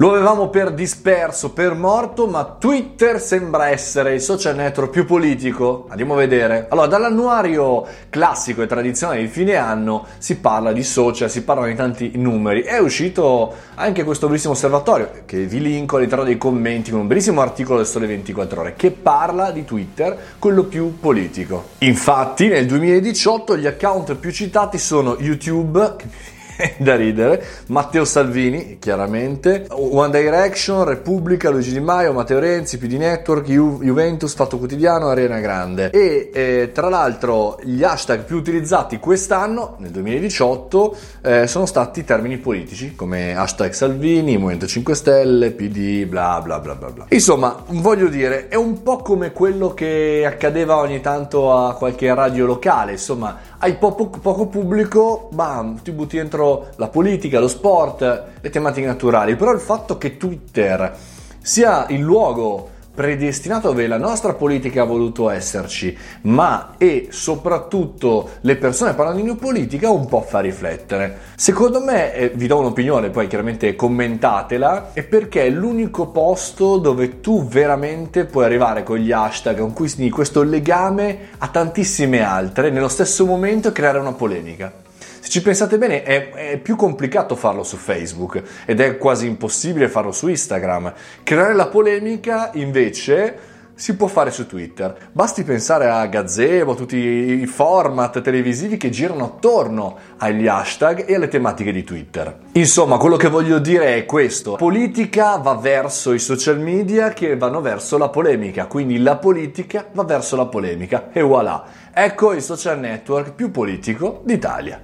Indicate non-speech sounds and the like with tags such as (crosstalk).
Lo avevamo per disperso, per morto, ma Twitter sembra essere il social network più politico. Andiamo a vedere. Allora, dall'annuario classico e tradizionale di fine anno si parla di social, si parlano di tanti numeri. È uscito anche questo bellissimo osservatorio, che vi linko all'interno dei commenti, con un bellissimo articolo del Sole 24 Ore, che parla di Twitter, quello più politico. Infatti, nel 2018 gli account più citati sono YouTube, (laughs) da ridere, Matteo Salvini, chiaramente, One Direction, Repubblica, Luigi Di Maio, Matteo Renzi, PD Network, Ju- Juventus, Fatto Quotidiano, Arena Grande. E eh, tra l'altro gli hashtag più utilizzati quest'anno, nel 2018, eh, sono stati termini politici, come hashtag Salvini, Movimento 5 Stelle, PD, bla bla bla bla bla. Insomma, voglio dire, è un po' come quello che accadeva ogni tanto a qualche radio locale, insomma, hai poco, poco pubblico, bam, ti butti dentro la politica, lo sport, le tematiche naturali, però il fatto che Twitter sia il luogo predestinato dove la nostra politica ha voluto esserci, ma e soprattutto le persone parlando di politica un po' fa riflettere. Secondo me, eh, vi do un'opinione, poi chiaramente commentatela, è perché è l'unico posto dove tu veramente puoi arrivare con gli hashtag, con questo legame a tantissime altre, nello stesso momento creare una polemica. Se ci pensate bene è, è, più complicato farlo su Facebook ed è quasi impossibile farlo su Instagram. Creare la polemica invece si può fare su Twitter. Basti pensare a Gazebo, tutti i format televisivi che girano attorno agli hashtag e alle tematiche di Twitter. Insomma, quello che voglio dire è questo. Politica va verso i social media che vanno verso la polemica, quindi la politica va verso la polemica e voilà. Ecco il social network più politico d'Italia.